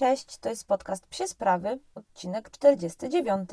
Cześć, to jest podcast Psie Sprawy, odcinek 49.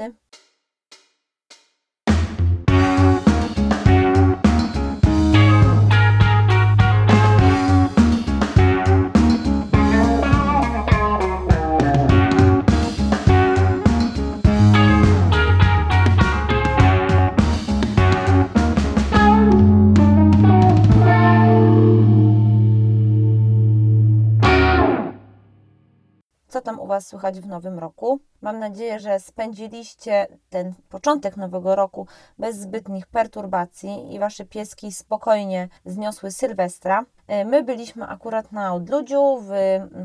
Was słychać w nowym roku? Mam nadzieję, że spędziliście ten początek nowego roku bez zbytnich perturbacji i Wasze pieski spokojnie zniosły Sylwestra. E, My byliśmy akurat na odludziu w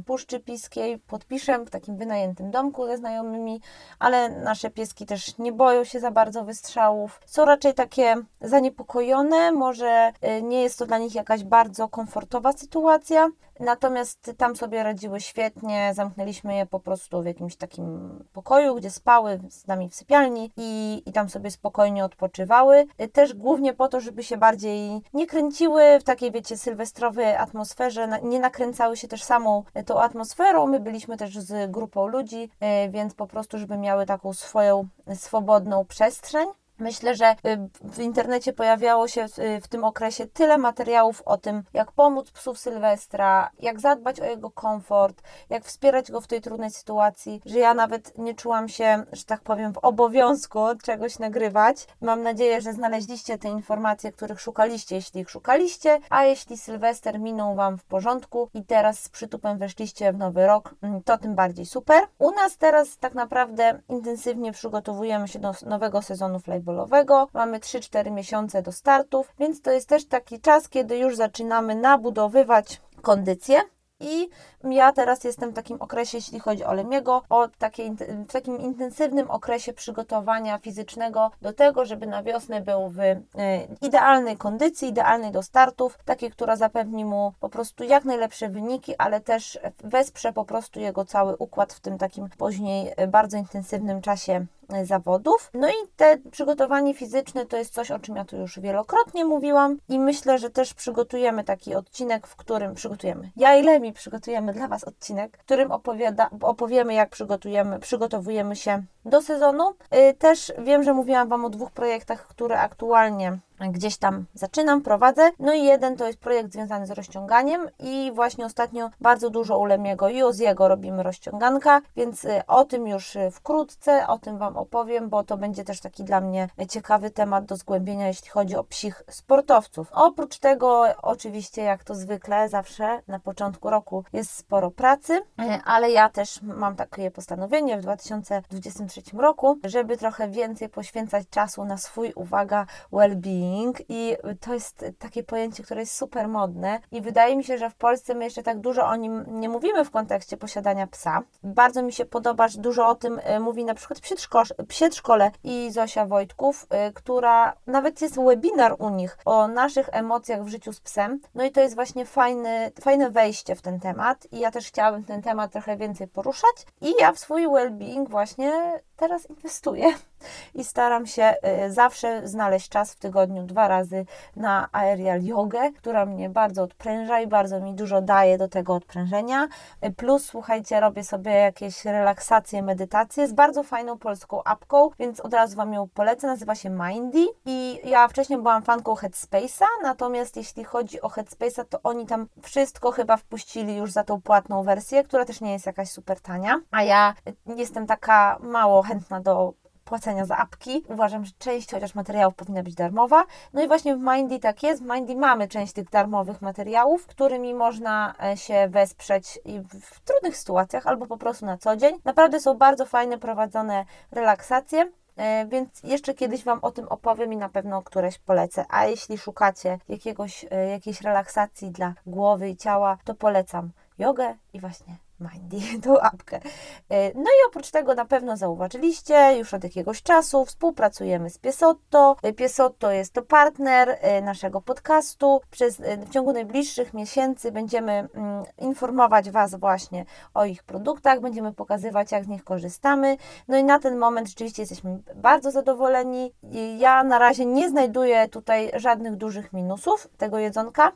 Puszczy Piskiej pod Piszem, w takim wynajętym domku ze znajomymi, ale nasze pieski też nie boją się za bardzo wystrzałów. Są raczej takie zaniepokojone, może e, nie jest to dla nich jakaś bardzo komfortowa sytuacja, natomiast tam sobie radziły świetnie, zamknęliśmy je po prostu w jakimś takim pokoju, gdzie spały z nami w sypialni i, i tam sobie spokojnie odpoczywały. E, Też głównie po to, żeby się bardziej nie kręciły w takiej, wiecie, sylwestrowej atmosferze, na- nie nakręcały się też samą e, tą atmosferą. My byliśmy też z grupą ludzi, e, więc po prostu, żeby miały taką swoją e, swobodną przestrzeń. Myślę, że y, w internecie pojawiało się w, w tym okresie tyle materiałów o tym, jak pomóc psu Sylwestra, jak zadbać o jego komfort, jak wspierać go w tej trudnej sytuacji, że ja nawet nie czułam się, że tak powiem, w obowiązku czegoś nagrywać. Mam nadzieję, że znaleźliście te informacje, których szukaliście, jeśli ich szukaliście, a jeśli Sylwester minął Wam w porządku i teraz z przytupem weszliście w nowy rok, mm, to tym bardziej super. U nas teraz tak naprawdę intensywnie przygotowujemy się do nowego sezonu Mamy 3-4 miesiące do startów, więc to jest też taki czas, kiedy już zaczynamy nabudowywać kondycję. I ja teraz jestem w takim okresie, jeśli chodzi o Lemiego, o w takim intensywnym okresie przygotowania fizycznego do tego, żeby na wiosnę był w e, idealnej kondycji, idealnej do startów, takiej, która zapewni mu po prostu jak najlepsze wyniki, ale też wesprze po prostu jego cały układ w tym takim później e, bardzo intensywnym czasie zawodów. No i te przygotowanie fizyczne to jest coś, o czym ja tu już wielokrotnie mówiłam i myślę, że też przygotujemy taki odcinek, w którym przygotujemy. Ja i Lemi przygotujemy dla Was odcinek, w którym opowiada, opowiemy, jak przygotujemy, przygotowujemy się do sezonu. Y, Też wiem, że mówiłam Wam o dwóch projektach, które aktualnie gdzieś tam zaczynam, prowadzę. No i jeden to jest projekt związany z rozciąganiem i właśnie ostatnio bardzo dużo u Lemiego i Oziego robimy rozciąganka, więc y, o tym już y, wkrótce, o tym Wam opowiem, bo to będzie też taki dla mnie ciekawy temat do zgłębienia, jeśli chodzi o psich sportowców. Oprócz tego oczywiście, jak to zwykle, zawsze na początku roku jest sporo pracy, y, ale ja też mam takie postanowienie w 2023 roku, żeby trochę więcej poświęcać czasu na swój, uwaga, well-being i to jest takie pojęcie, które jest super modne i wydaje mi się, że w Polsce my jeszcze tak dużo o nim nie mówimy w kontekście posiadania psa. Bardzo mi się podoba, że dużo o tym e, mówi na przykład Psiedrzko- Psiedrzkole i Zosia Wojtków, e, która nawet jest webinar u nich o naszych emocjach w życiu z psem. No i to jest właśnie fajny, fajne wejście w ten temat i ja też chciałabym ten temat trochę więcej poruszać i ja w swój well-being właśnie teraz inwestuję i staram się y, zawsze znaleźć czas w tygodniu dwa razy na aerial jogę, która mnie bardzo odpręża i bardzo mi dużo daje do tego odprężenia. Y, Plus, słuchajcie, robię sobie jakieś relaksacje, medytacje z bardzo fajną polską apką, więc od razu Wam ją polecę. Nazywa się Mindy i ja wcześniej byłam fanką Headspace'a, natomiast jeśli chodzi o Headspace'a, to oni tam wszystko chyba wpuścili już za tą płatną wersję, która też nie jest jakaś super tania, a ja y, jestem taka mało chętna do płacenia za apki. Uważam, że część chociaż materiałów powinna być darmowa. No i właśnie w Mindy tak jest. W Mindy mamy część tych darmowych materiałów, którymi można e, się wesprzeć w trudnych sytuacjach albo po prostu na co dzień. Naprawdę są bardzo fajne prowadzone relaksacje. E, Więc jeszcze kiedyś Wam o tym opowiem i na pewno któreś polecę. A jeśli szukacie jakiegoś, e, jakiejś relaksacji dla głowy i ciała, to polecam jogę i właśnie Mindy, tą apkę. E, No i oprócz tego na pewno zauważyliście, już od jakiegoś czasu współpracujemy z Piesotto. E, Piesotto jest to partner e, naszego podcastu. Przez, w ciągu najbliższych miesięcy będziemy mm, informować Was właśnie o ich produktach, będziemy pokazywać, jak z nich korzystamy. No i na ten moment rzeczywiście jesteśmy bardzo zadowoleni. Ja na razie nie znajduję tutaj żadnych dużych minusów tego jedzonka.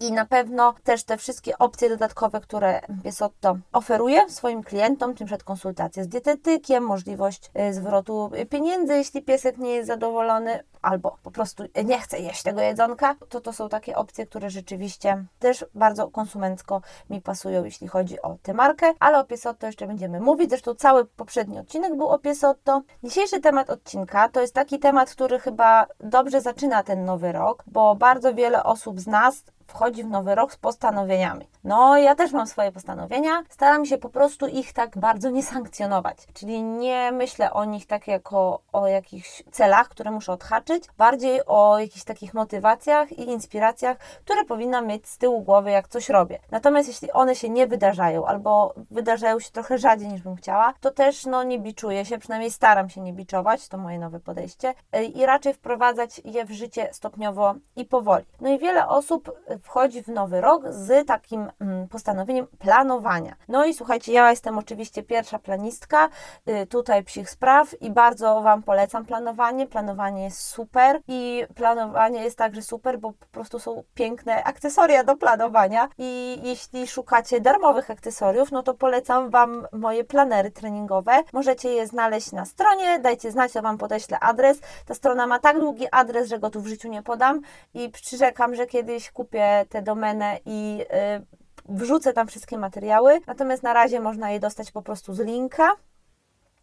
I na pewno też te wszystkie opcje dodatkowe, które Piesotto oferuje swoim klientom, tym przed konsultację z dietetykiem, możliwość y, zwrotu pieniędzy, jeśli piesek nie jest zadowolony, albo po prostu nie chce jeść tego jedzonka, to to są takie opcje, które rzeczywiście też bardzo konsumencko mi pasują, jeśli chodzi o tę markę, ale o Piesotto jeszcze będziemy mówić, zresztą cały poprzedni odcinek był o Piesotto. Dzisiejszy temat odcinka to jest taki temat, który chyba dobrze zaczyna ten nowy rok, bo bardzo wiele osób z nas wchodzi w nowy rok z postanowieniami. No, ja też mam swoje postanowienia, staram się po prostu ich tak bardzo nie sankcjonować, czyli nie myślę o nich tak jako o jakichś celach, które muszę odhaczyć, bardziej o jakichś takich motywacjach i inspiracjach, które powinnam mieć z tyłu głowy, jak coś robię. Natomiast jeśli one się nie wydarzają albo wydarzają się trochę rzadziej niż bym chciała, to też no nie biczuję się, przynajmniej staram się nie biczować, to moje nowe podejście y, i raczej wprowadzać je w życie stopniowo i powoli. No i wiele osób wchodzi w nowy rok z takim mm, postanowieniem planowania. No i słuchajcie, ja jestem oczywiście pierwsza planistka, y, tutaj psich spraw i bardzo Wam polecam planowanie. Planowanie jest super i planowanie jest także super, bo po prostu są piękne akcesoria do planowania i jeśli szukacie darmowych akcesoriów, no to polecam Wam moje planery treningowe. Możecie je znaleźć na stronie, dajcie znać, ja Wam podeślę adres. Ta strona ma tak długi adres, że go tu w życiu nie podam i przyrzekam, że kiedyś kupię tę domenę i y, wrzucę tam wszystkie materiały. Natomiast na razie można je dostać po prostu z linka.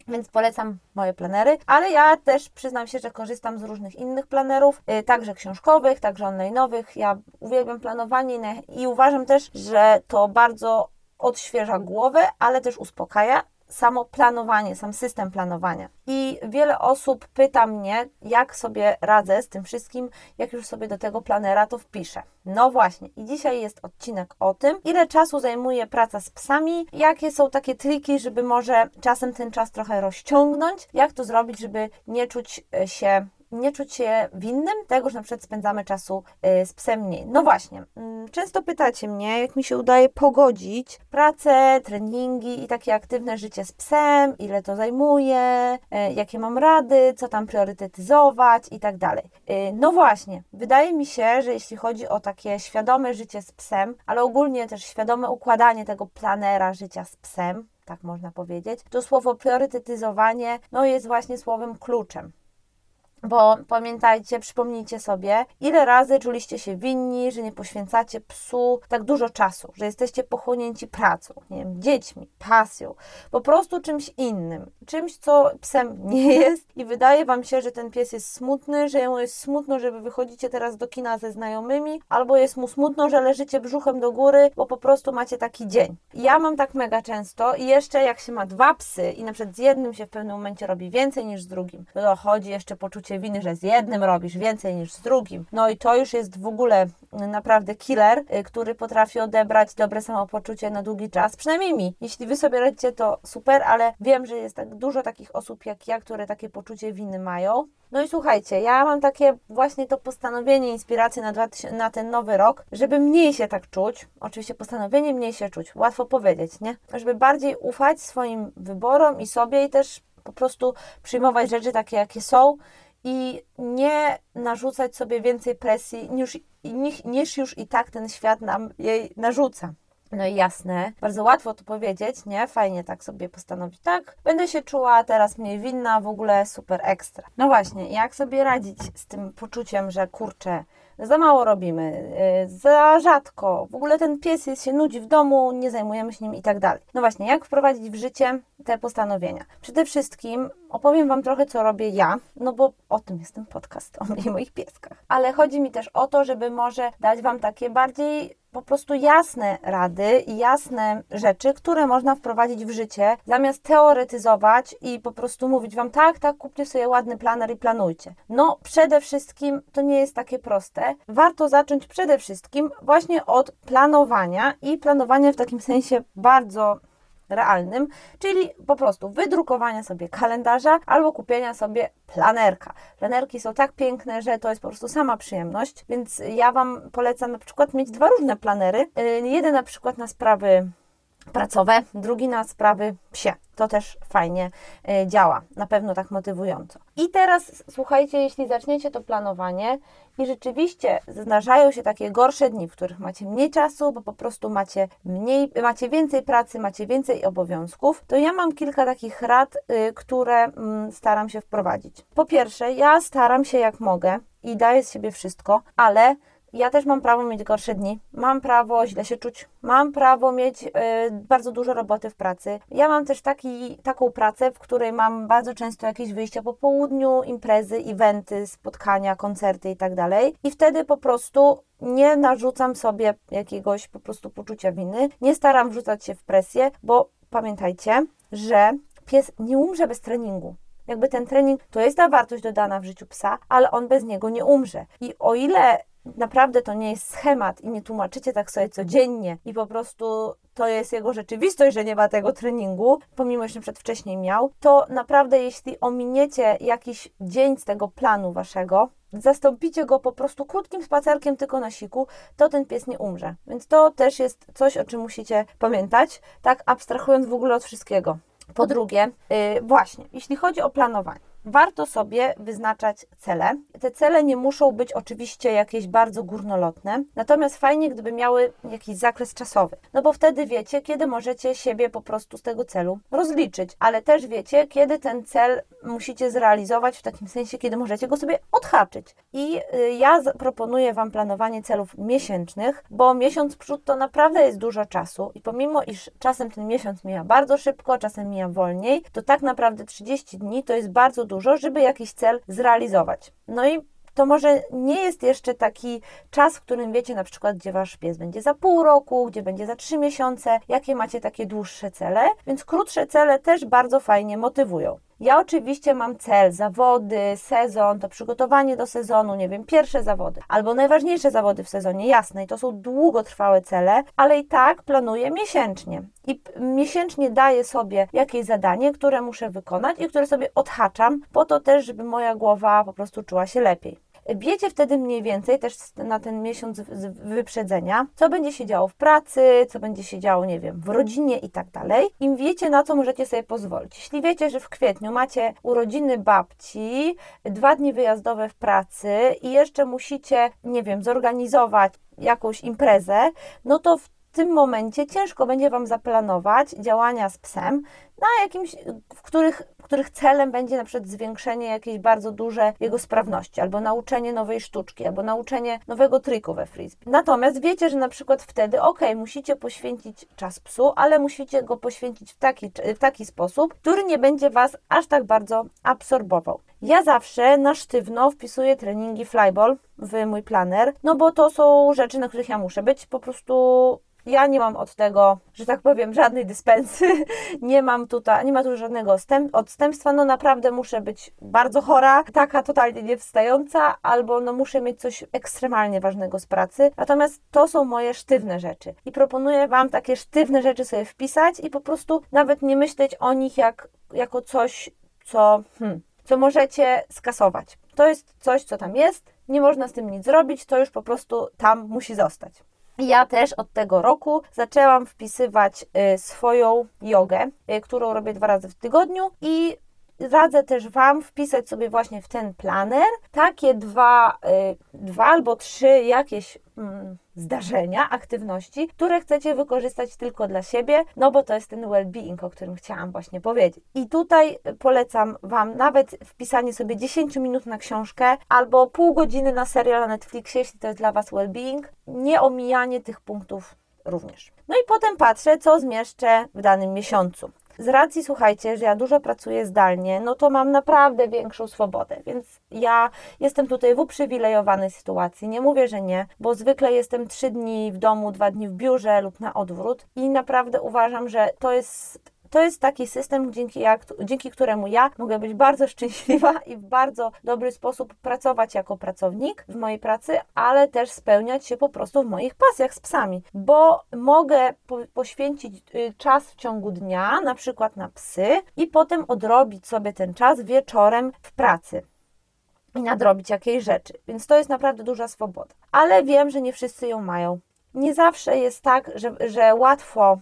Więc polecam moje planery, ale ja też przyznam się, że korzystam z różnych innych planerów, y, także książkowych, także online'owych. Ja uwielbiam planowanie i uważam też, że to bardzo odświeża głowę, ale też uspokaja samo planowanie, sam system planowania. I wiele osób pyta mnie, jak sobie radzę z tym wszystkim, jak już sobie do tego planera to wpiszę. No właśnie, i dzisiaj jest odcinek o tym, ile czasu zajmuje praca z psami, jakie są takie triki, żeby może czasem ten czas trochę rozciągnąć, jak to zrobić, żeby nie czuć e, się nie czuć się winnym tego, że na przykład spędzamy czasu y, z psem mniej. No właśnie, mm, często pytacie mnie, jak mi się udaje pogodzić pracę, treningi i takie aktywne życie z psem, ile to zajmuje, y, jakie mam rady, co tam priorytetyzować i tak dalej. Y, no właśnie, wydaje mi się, że jeśli chodzi o takie świadome życie z psem, ale ogólnie też świadome układanie tego planera życia z psem, tak można powiedzieć, to słowo priorytetyzowanie no jest właśnie słowem kluczem. Bo pamiętajcie, przypomnijcie sobie, ile razy czuliście się winni, że nie poświęcacie psu tak dużo czasu, że jesteście pochłonięci pracą, nie wiem, dziećmi, pasją, po prostu czymś innym, czymś, co psem nie jest i wydaje Wam się, że ten pies jest smutny, że mu jest smutno, że Wy wychodzicie teraz do kina ze znajomymi, albo jest mu smutno, że leżycie brzuchem do góry, bo po prostu macie taki dzień. Ja mam tak mega często i jeszcze jak się ma dwa psy i na przykład z jednym się w pewnym momencie robi więcej niż z drugim, to dochodzi jeszcze poczucie winy, że z jednym robisz więcej niż z drugim. No i to już jest w ogóle naprawdę killer, y, który potrafi odebrać dobre samopoczucie na długi czas. Przynajmniej mi. Jeśli Wy sobie radzicie, to super, ale wiem, że jest tak dużo takich osób jak ja, które takie poczucie winy mają. No i słuchajcie, ja mam takie właśnie to postanowienie, inspirację na, 2000, na ten nowy rok, żeby mniej się tak czuć. Oczywiście postanowienie mniej się czuć, łatwo powiedzieć, nie? Żeby bardziej ufać swoim wyborom i sobie i też po prostu przyjmować rzeczy takie, jakie są i nie narzucać sobie więcej presji niż, niż, już i tak ten świat nam jej narzuca. No i jasne, bardzo łatwo to powiedzieć, nie? Fajnie tak sobie postanowić, tak, będę się czuła teraz mniej winna, w ogóle super ekstra. No właśnie, jak sobie radzić z tym poczuciem, że kurczę, za mało robimy, y, za rzadko, w ogóle ten pies jest, się nudzi w domu, nie zajmujemy się nim i tak dalej. No właśnie, jak wprowadzić w życie te postanowienia? Przede wszystkim opowiem Wam trochę, co robię ja, no bo o tym jest ten podcast, o mnie moich pieskach. Ale chodzi mi też o to, żeby może dać Wam takie bardziej po prostu jasne rady i jasne rzeczy, które można wprowadzić w życie, zamiast teoretyzować i po prostu mówić Wam tak, tak, kupcie sobie ładny planer i planujcie. No, przede wszystkim to nie jest takie proste. Warto zacząć przede wszystkim właśnie od planowania i planowania w takim sensie bardzo realnym, czyli po prostu wydrukowania sobie kalendarza albo kupienia sobie planerka. Planerki są tak piękne, że to jest po prostu sama przyjemność, więc ja Wam polecam na przykład mieć dwa różne planery. Y, jeden na przykład na sprawy pracowe, drugi na sprawy psie. To też fajnie y, działa, na pewno tak motywująco. I teraz słuchajcie, jeśli zaczniecie to planowanie i rzeczywiście zdarzają się takie gorsze dni, w których macie mniej czasu, bo po prostu macie mniej, macie więcej pracy, macie więcej obowiązków, to ja mam kilka takich rad, y, które mm, staram się wprowadzić. Po pierwsze, ja staram się jak mogę i daję z siebie wszystko, ale ja też mam prawo mieć gorsze dni, mam prawo źle się czuć, mam prawo mieć y, bardzo dużo roboty w pracy. Ja mam też taki, taką pracę, w której mam bardzo często jakieś wyjścia po południu, imprezy, eventy, spotkania, koncerty i tak dalej. I wtedy po prostu nie narzucam sobie jakiegoś po prostu poczucia winy, nie staram wrzucać się w presję, bo pamiętajcie, że pies nie umrze bez treningu jakby ten trening to jest ta wartość dodana w życiu psa, ale on bez niego nie umrze. I o ile naprawdę to nie jest schemat i nie tłumaczycie tak sobie codziennie i po prostu to jest jego rzeczywistość, że nie ma tego treningu, pomimo, że przed wcześniej miał, to naprawdę jeśli ominiecie jakiś dzień z tego planu waszego, zastąpicie go po prostu krótkim spacerkiem tylko na siku, to ten pies nie umrze. Więc to też jest coś, o czym musicie pamiętać, tak abstrahując w ogóle od wszystkiego. Po drugie, yy, właśnie, jeśli chodzi o planowanie, warto sobie wyznaczać cele. Te cele nie muszą być oczywiście jakieś bardzo górnolotne, natomiast fajnie, gdyby miały jakiś zakres czasowy, no bo wtedy wiecie, kiedy możecie siebie po prostu z tego celu rozliczyć, ale też wiecie, kiedy ten cel musicie zrealizować w takim sensie, kiedy możecie go sobie odhaczyć. I y, ja proponuję Wam planowanie celów miesięcznych, bo miesiąc przód to naprawdę jest dużo czasu i pomimo, iż czasem ten miesiąc mija bardzo szybko, czasem mija wolniej, to tak naprawdę 30 dni to jest bardzo dużo dużo, żeby jakiś cel zrealizować. No i to może nie jest jeszcze taki czas, w którym wiecie na przykład, gdzie wasz pies będzie za pół roku, gdzie będzie za trzy miesiące, jakie macie takie dłuższe cele, więc krótsze cele też bardzo fajnie motywują. Ja oczywiście mam cel, zawody, sezon, to przygotowanie do sezonu, nie wiem, pierwsze zawody, albo najważniejsze zawody w sezonie, jasne, i to są długotrwałe cele, ale i tak planuję miesięcznie. I miesięcznie daję sobie jakieś zadanie, które muszę wykonać i które sobie odhaczam, po to też, żeby moja głowa po prostu czuła się lepiej. Wiecie wtedy mniej więcej, też na ten miesiąc wyprzedzenia, co będzie się działo w pracy, co będzie się działo, nie wiem, w rodzinie i tak dalej. Im wiecie, na co możecie sobie pozwolić. Jeśli wiecie, że w kwietniu macie urodziny babci, dwa dni wyjazdowe w pracy i jeszcze musicie, nie wiem, zorganizować jakąś imprezę, no to w tym momencie ciężko będzie Wam zaplanować działania z psem na jakimś, w których, w których celem będzie na przykład zwiększenie jakiejś bardzo duże jego sprawności, albo nauczenie nowej sztuczki, albo nauczenie nowego triku we frisbee. Natomiast wiecie, że na przykład wtedy, ok, musicie poświęcić czas psu, ale musicie go poświęcić w taki, w taki sposób, który nie będzie Was aż tak bardzo absorbował. Ja zawsze na sztywno wpisuję treningi flyball w mój planer, no bo to są rzeczy, na których ja muszę być po prostu ja nie mam od tego, że tak powiem, żadnej dyspensy, nie mam tutaj, nie ma tu żadnego odstępstwa, no naprawdę muszę być bardzo chora, taka totalnie niewstająca, albo no muszę mieć coś ekstremalnie ważnego z pracy. Natomiast to są moje sztywne rzeczy i proponuję Wam takie sztywne rzeczy sobie wpisać i po prostu nawet nie myśleć o nich jak, jako coś, co, hmm, co możecie skasować. To jest coś, co tam jest, nie można z tym nic zrobić, to już po prostu tam musi zostać. Ja też od tego roku zaczęłam wpisywać y, swoją jogę, y, którą robię dwa razy w tygodniu i radzę też Wam wpisać sobie właśnie w ten planer takie dwa, y, dwa albo trzy jakieś zdarzenia, aktywności, które chcecie wykorzystać tylko dla siebie, no bo to jest ten well-being, o którym chciałam właśnie powiedzieć. I tutaj polecam Wam nawet wpisanie sobie 10 minut na książkę albo pół godziny na serial na Netflixie, jeśli to jest dla Was well-being, nie omijanie tych punktów również. No i potem patrzę, co zmieszczę w danym miesiącu. Z racji, słuchajcie, że ja dużo pracuję zdalnie, no to mam naprawdę większą swobodę, więc ja jestem tutaj w uprzywilejowanej sytuacji. Nie mówię, że nie, bo zwykle jestem trzy dni w domu, dwa dni w biurze lub na odwrót i naprawdę uważam, że to jest to jest taki system, dzięki, jak, dzięki któremu ja mogę być bardzo szczęśliwa i w bardzo dobry sposób pracować jako pracownik w mojej pracy, ale też spełniać się po prostu w moich pasjach z psami, bo mogę po, poświęcić y, czas w ciągu dnia, na przykład na psy, i potem odrobić sobie ten czas wieczorem w pracy i nadrobić jakiejś rzeczy. Więc to jest naprawdę duża swoboda. Ale wiem, że nie wszyscy ją mają. Nie zawsze jest tak, że, że łatwo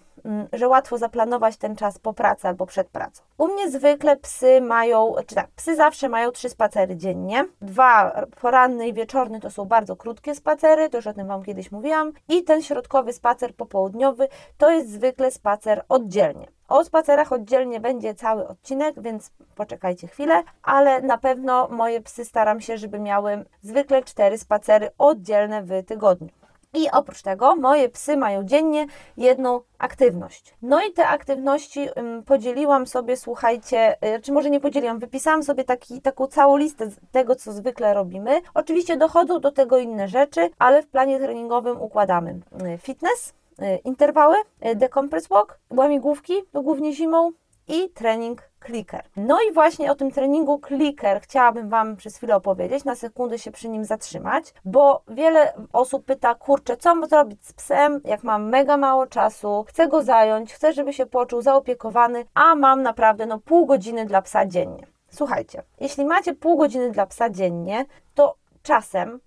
że łatwo zaplanować ten czas po pracy albo przed pracą. U mnie zwykle psy mają, czy tak, psy zawsze mają trzy spacery dziennie. Dwa poranny i wieczorny to są bardzo krótkie spacery, to już o tym Wam kiedyś mówiłam. I ten środkowy spacer popołudniowy to jest zwykle spacer oddzielnie. O spacerach oddzielnie będzie cały odcinek, więc poczekajcie chwilę, ale na pewno moje psy staram się, żeby miały zwykle cztery spacery oddzielne w tygodniu. I oprócz tego moje psy mają dziennie jedną aktywność. No i te aktywności podzieliłam sobie, słuchajcie, y, czy może nie podzieliłam, wypisałam sobie taki, taką całą listę tego, co zwykle robimy. Oczywiście dochodzą do tego inne rzeczy, ale w planie treningowym układamy y, fitness, y, interwały, decompress walk, łamigłówki, to głównie zimą i trening clicker. No i właśnie o tym treningu clicker chciałabym Wam przez chwilę opowiedzieć, na sekundę się przy nim zatrzymać, bo wiele osób pyta, kurczę, co mam zrobić z psem, jak mam mega mało czasu, chcę go zająć, chcę, żeby się poczuł zaopiekowany, a mam naprawdę no pół godziny dla psa dziennie. Słuchajcie, jeśli macie pół godziny dla psa dziennie, to czasem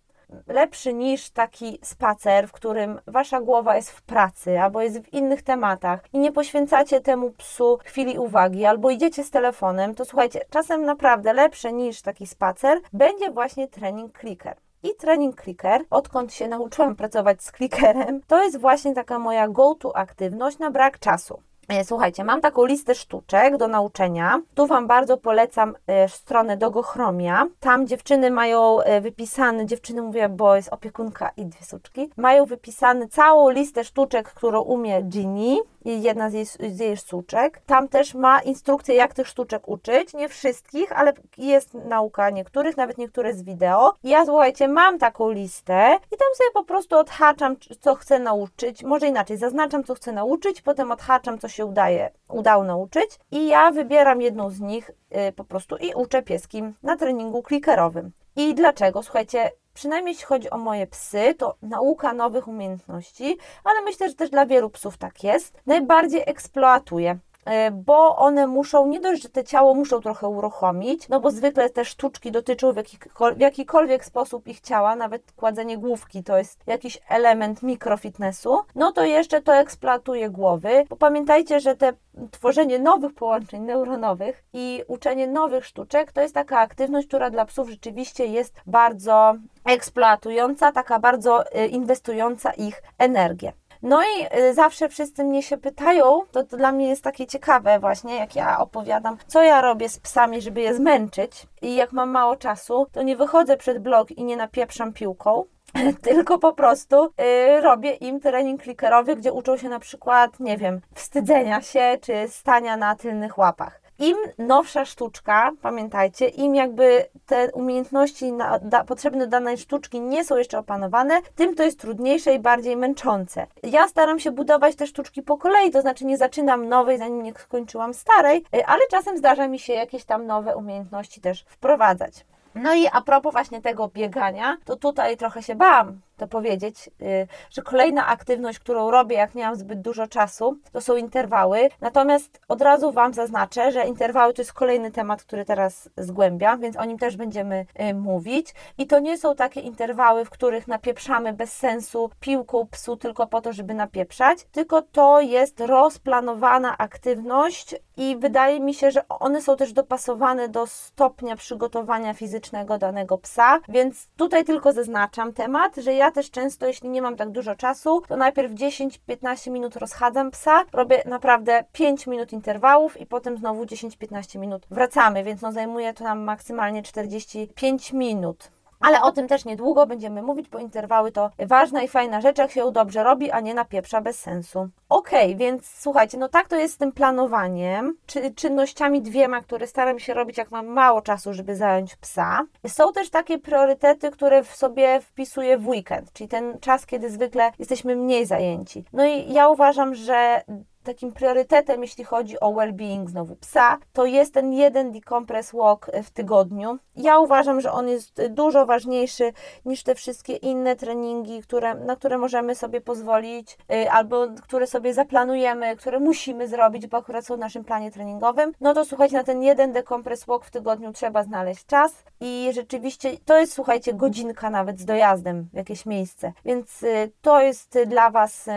lepszy niż taki spacer, w którym wasza głowa jest w pracy albo jest w innych tematach i nie poświęcacie temu psu chwili uwagi albo idziecie z telefonem, to słuchajcie, czasem naprawdę lepsze niż taki spacer będzie właśnie trening clicker. I trening clicker, odkąd się nauczyłam pracować z clickerem, to jest właśnie taka moja go-to aktywność na brak czasu. E, słuchajcie, mam taką listę sztuczek do nauczenia. Tu Wam bardzo polecam e, stronę Dogochromia. Tam dziewczyny mają e, wypisane, dziewczyny mówię, bo jest opiekunka i dwie suczki, mają wypisane całą listę sztuczek, którą umie Ginny jedna z jej, z jej sztuczek. Tam też ma instrukcję, jak tych sztuczek uczyć. Nie wszystkich, ale jest nauka niektórych, nawet niektóre z wideo. Ja słuchajcie, mam taką listę i tam sobie po prostu odhaczam, co chcę nauczyć. Może inaczej, zaznaczam, co chcę nauczyć, potem odhaczam, co się udaje, udało nauczyć. I ja wybieram jedną z nich yy, po prostu i uczę pieskim na treningu klikerowym. I dlaczego? Słuchajcie, przynajmniej jeśli chodzi o moje psy, to nauka nowych umiejętności, ale myślę, że też dla wielu psów tak jest, najbardziej eksploatuje bo one muszą, nie dość, że te ciało muszą trochę uruchomić, no bo zwykle te sztuczki dotyczą w, jakikol, w jakikolwiek sposób ich ciała, nawet kładzenie główki to jest jakiś element mikrofitnessu, no to jeszcze to eksploatuje głowy, bo pamiętajcie, że te tworzenie nowych połączeń neuronowych i uczenie nowych sztuczek to jest taka aktywność, która dla psów rzeczywiście jest bardzo eksploatująca, taka bardzo y, inwestująca ich energię. No i y, zawsze wszyscy mnie się pytają, to, to, dla mnie jest takie ciekawe właśnie, jak ja opowiadam, co ja robię z psami, żeby je zmęczyć i jak mam mało czasu, to nie wychodzę przed blok i nie napieprzam piłką, tylko po prostu y, robię im trening klikerowy, gdzie uczą się na przykład, nie wiem, wstydzenia się czy stania na tylnych łapach. Im nowsza sztuczka, pamiętajcie, im jakby te umiejętności na, da, potrzebne danej sztuczki nie są jeszcze opanowane, tym to jest trudniejsze i bardziej męczące. Ja staram się budować te sztuczki po kolei, to znaczy nie zaczynam nowej, zanim nie skończyłam starej, y, ale czasem zdarza mi się jakieś tam nowe umiejętności też wprowadzać. No i a propos właśnie tego biegania, to tutaj trochę się bałam to powiedzieć, y, że kolejna aktywność, którą robię, jak nie mam zbyt dużo czasu, to są interwały. Natomiast od razu Wam zaznaczę, że interwały to jest kolejny temat, który teraz zgłębiam, więc o nim też będziemy y, mówić. I to nie są takie interwały, w których napieprzamy bez sensu piłką psu tylko po to, żeby napieprzać, tylko to jest rozplanowana aktywność i wydaje mi się, że one są też dopasowane do stopnia przygotowania fizycznego danego psa, więc tutaj tylko zaznaczam temat, że ja też często, jeśli nie mam tak dużo czasu, to najpierw 10-15 minut rozchadzam psa, robię naprawdę 5 minut interwałów i potem znowu 10-15 minut wracamy, więc no zajmuje to nam maksymalnie 45 minut. Ale o tym też niedługo będziemy mówić, bo interwały to ważna i fajna rzecz, jak się dobrze robi, a nie napieprza bez sensu. Ok, więc słuchajcie, no tak to jest z tym planowaniem, czy czynnościami dwiema, które staram się robić, jak mam mało czasu, żeby zająć psa. Są też takie priorytety, które w sobie wpisuję w weekend, czyli ten czas, kiedy zwykle jesteśmy mniej zajęci. No i ja uważam, że takim priorytetem, jeśli chodzi o well-being znowu psa, to jest ten jeden decompress walk w tygodniu. Ja uważam, że on jest dużo ważniejszy niż te wszystkie inne treningi, które, na które możemy sobie pozwolić, y, albo które sobie zaplanujemy, które musimy zrobić, bo akurat są w naszym planie treningowym. No to słuchajcie, na ten jeden decompress walk w tygodniu trzeba znaleźć czas i rzeczywiście to jest, słuchajcie, godzinka nawet z dojazdem w jakieś miejsce. Więc y, to jest dla Was,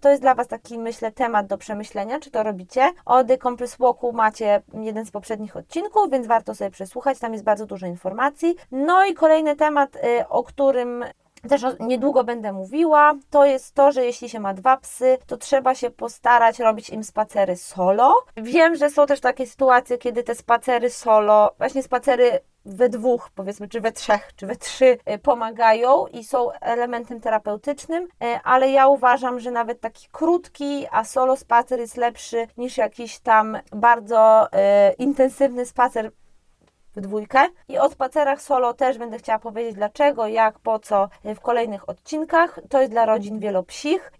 to jest dla Was taki, myślę, temat do przemyślenia myślenia, czy to robicie. O The Compress Walku macie jeden z poprzednich odcinków, więc warto sobie przesłuchać, tam jest bardzo dużo informacji. No i kolejny temat, y, o którym też niedługo będę mówiła, to jest to, że jeśli się ma dwa psy, to trzeba się postarać robić im spacery solo. Wiem, że są też takie sytuacje, kiedy te spacery solo, właśnie spacery we dwóch, powiedzmy, czy we trzech, czy we trzy y, pomagają i są elementem terapeutycznym, y, ale ja uważam, że nawet taki krótki, a solo spacer jest lepszy niż jakiś tam bardzo y, intensywny spacer w dwójkę. I o spacerach solo też będę chciała powiedzieć dlaczego, jak, po co w kolejnych odcinkach. To jest dla rodzin wielopsich.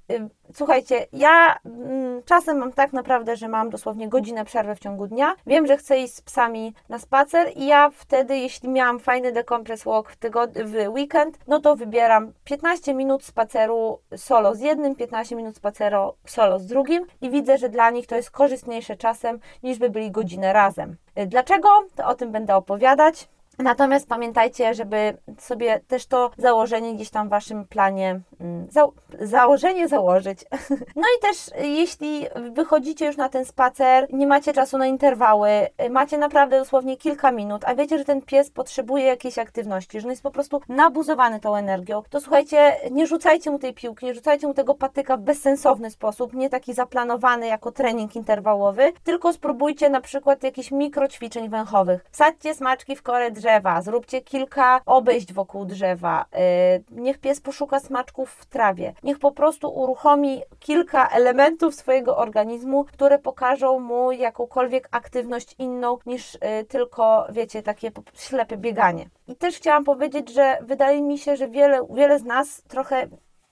Słuchajcie, ja mm, czasem mam tak naprawdę, że mam dosłownie godzinę przerwy w ciągu dnia. Wiem, że chcę iść z psami na spacer i ja wtedy, jeśli miałam fajny decompress walk w, tygod- w weekend, no to wybieram 15 minut spaceru solo z jednym, 15 minut spaceru solo z drugim i widzę, że dla nich to jest korzystniejsze czasem niż by byli godzinę razem. Dlaczego? To o tym będę opowiadać. Natomiast pamiętajcie, żeby sobie też to założenie gdzieś tam w Waszym planie, mm, za, założenie założyć. No i też jeśli wychodzicie już na ten spacer, nie macie czasu na interwały, macie naprawdę dosłownie kilka minut, a wiecie, że ten pies potrzebuje jakiejś aktywności, że on jest po prostu nabuzowany tą energią, to słuchajcie, nie rzucajcie mu tej piłki, nie rzucajcie mu tego patyka w bezsensowny sposób, nie taki zaplanowany jako trening interwałowy, tylko spróbujcie na przykład jakichś mikroćwiczeń węchowych. Wsadźcie smaczki w korę drzewa, drzewa, zróbcie kilka obejść wokół drzewa, yy, niech pies poszuka smaczków w trawie, niech po prostu uruchomi kilka elementów swojego organizmu, które pokażą mu jakąkolwiek aktywność inną niż yy, tylko, wiecie, takie ślepe bieganie. I też chciałam powiedzieć, że wydaje mi się, że wiele, wiele z nas trochę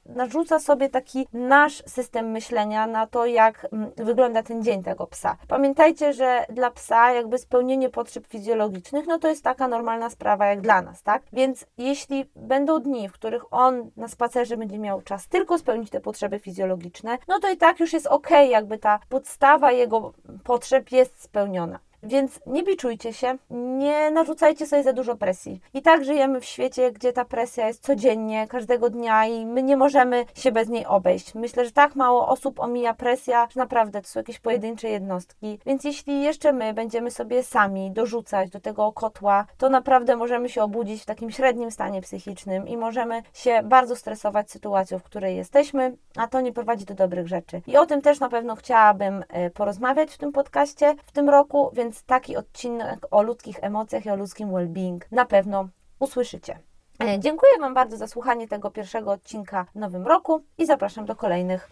narzuca sobie taki nasz system myślenia na to, jak mm, wygląda ten dzień tego psa. Pamiętajcie, że dla psa jakby spełnienie potrzeb fizjologicznych, no to jest taka normalna sprawa jak dla nas, tak? Więc jeśli będą dni, w których on na spacerze będzie miał czas tylko spełnić te potrzeby fizjologiczne, no to i tak już jest ok, jakby ta podstawa jego potrzeb jest spełniona. Więc nie biczujcie się, nie narzucajcie sobie za dużo presji. I tak żyjemy w świecie, gdzie ta presja jest codziennie, każdego dnia i my nie możemy się bez niej obejść. Myślę, że tak mało osób omija presja, że naprawdę to są jakieś pojedyncze jednostki. Więc jeśli jeszcze my będziemy sobie sami dorzucać do tego kotła, to naprawdę możemy się obudzić w takim średnim stanie psychicznym i możemy się bardzo stresować sytuacją, w której jesteśmy, a to nie prowadzi do dobrych rzeczy. I o tym też na pewno chciałabym e, porozmawiać w tym podcaście w tym roku, więc więc taki odcinek o ludzkich emocjach i o ludzkim well-being na pewno usłyszycie. E, dziękuję Wam bardzo za słuchanie tego pierwszego odcinka w nowym roku i zapraszam do kolejnych.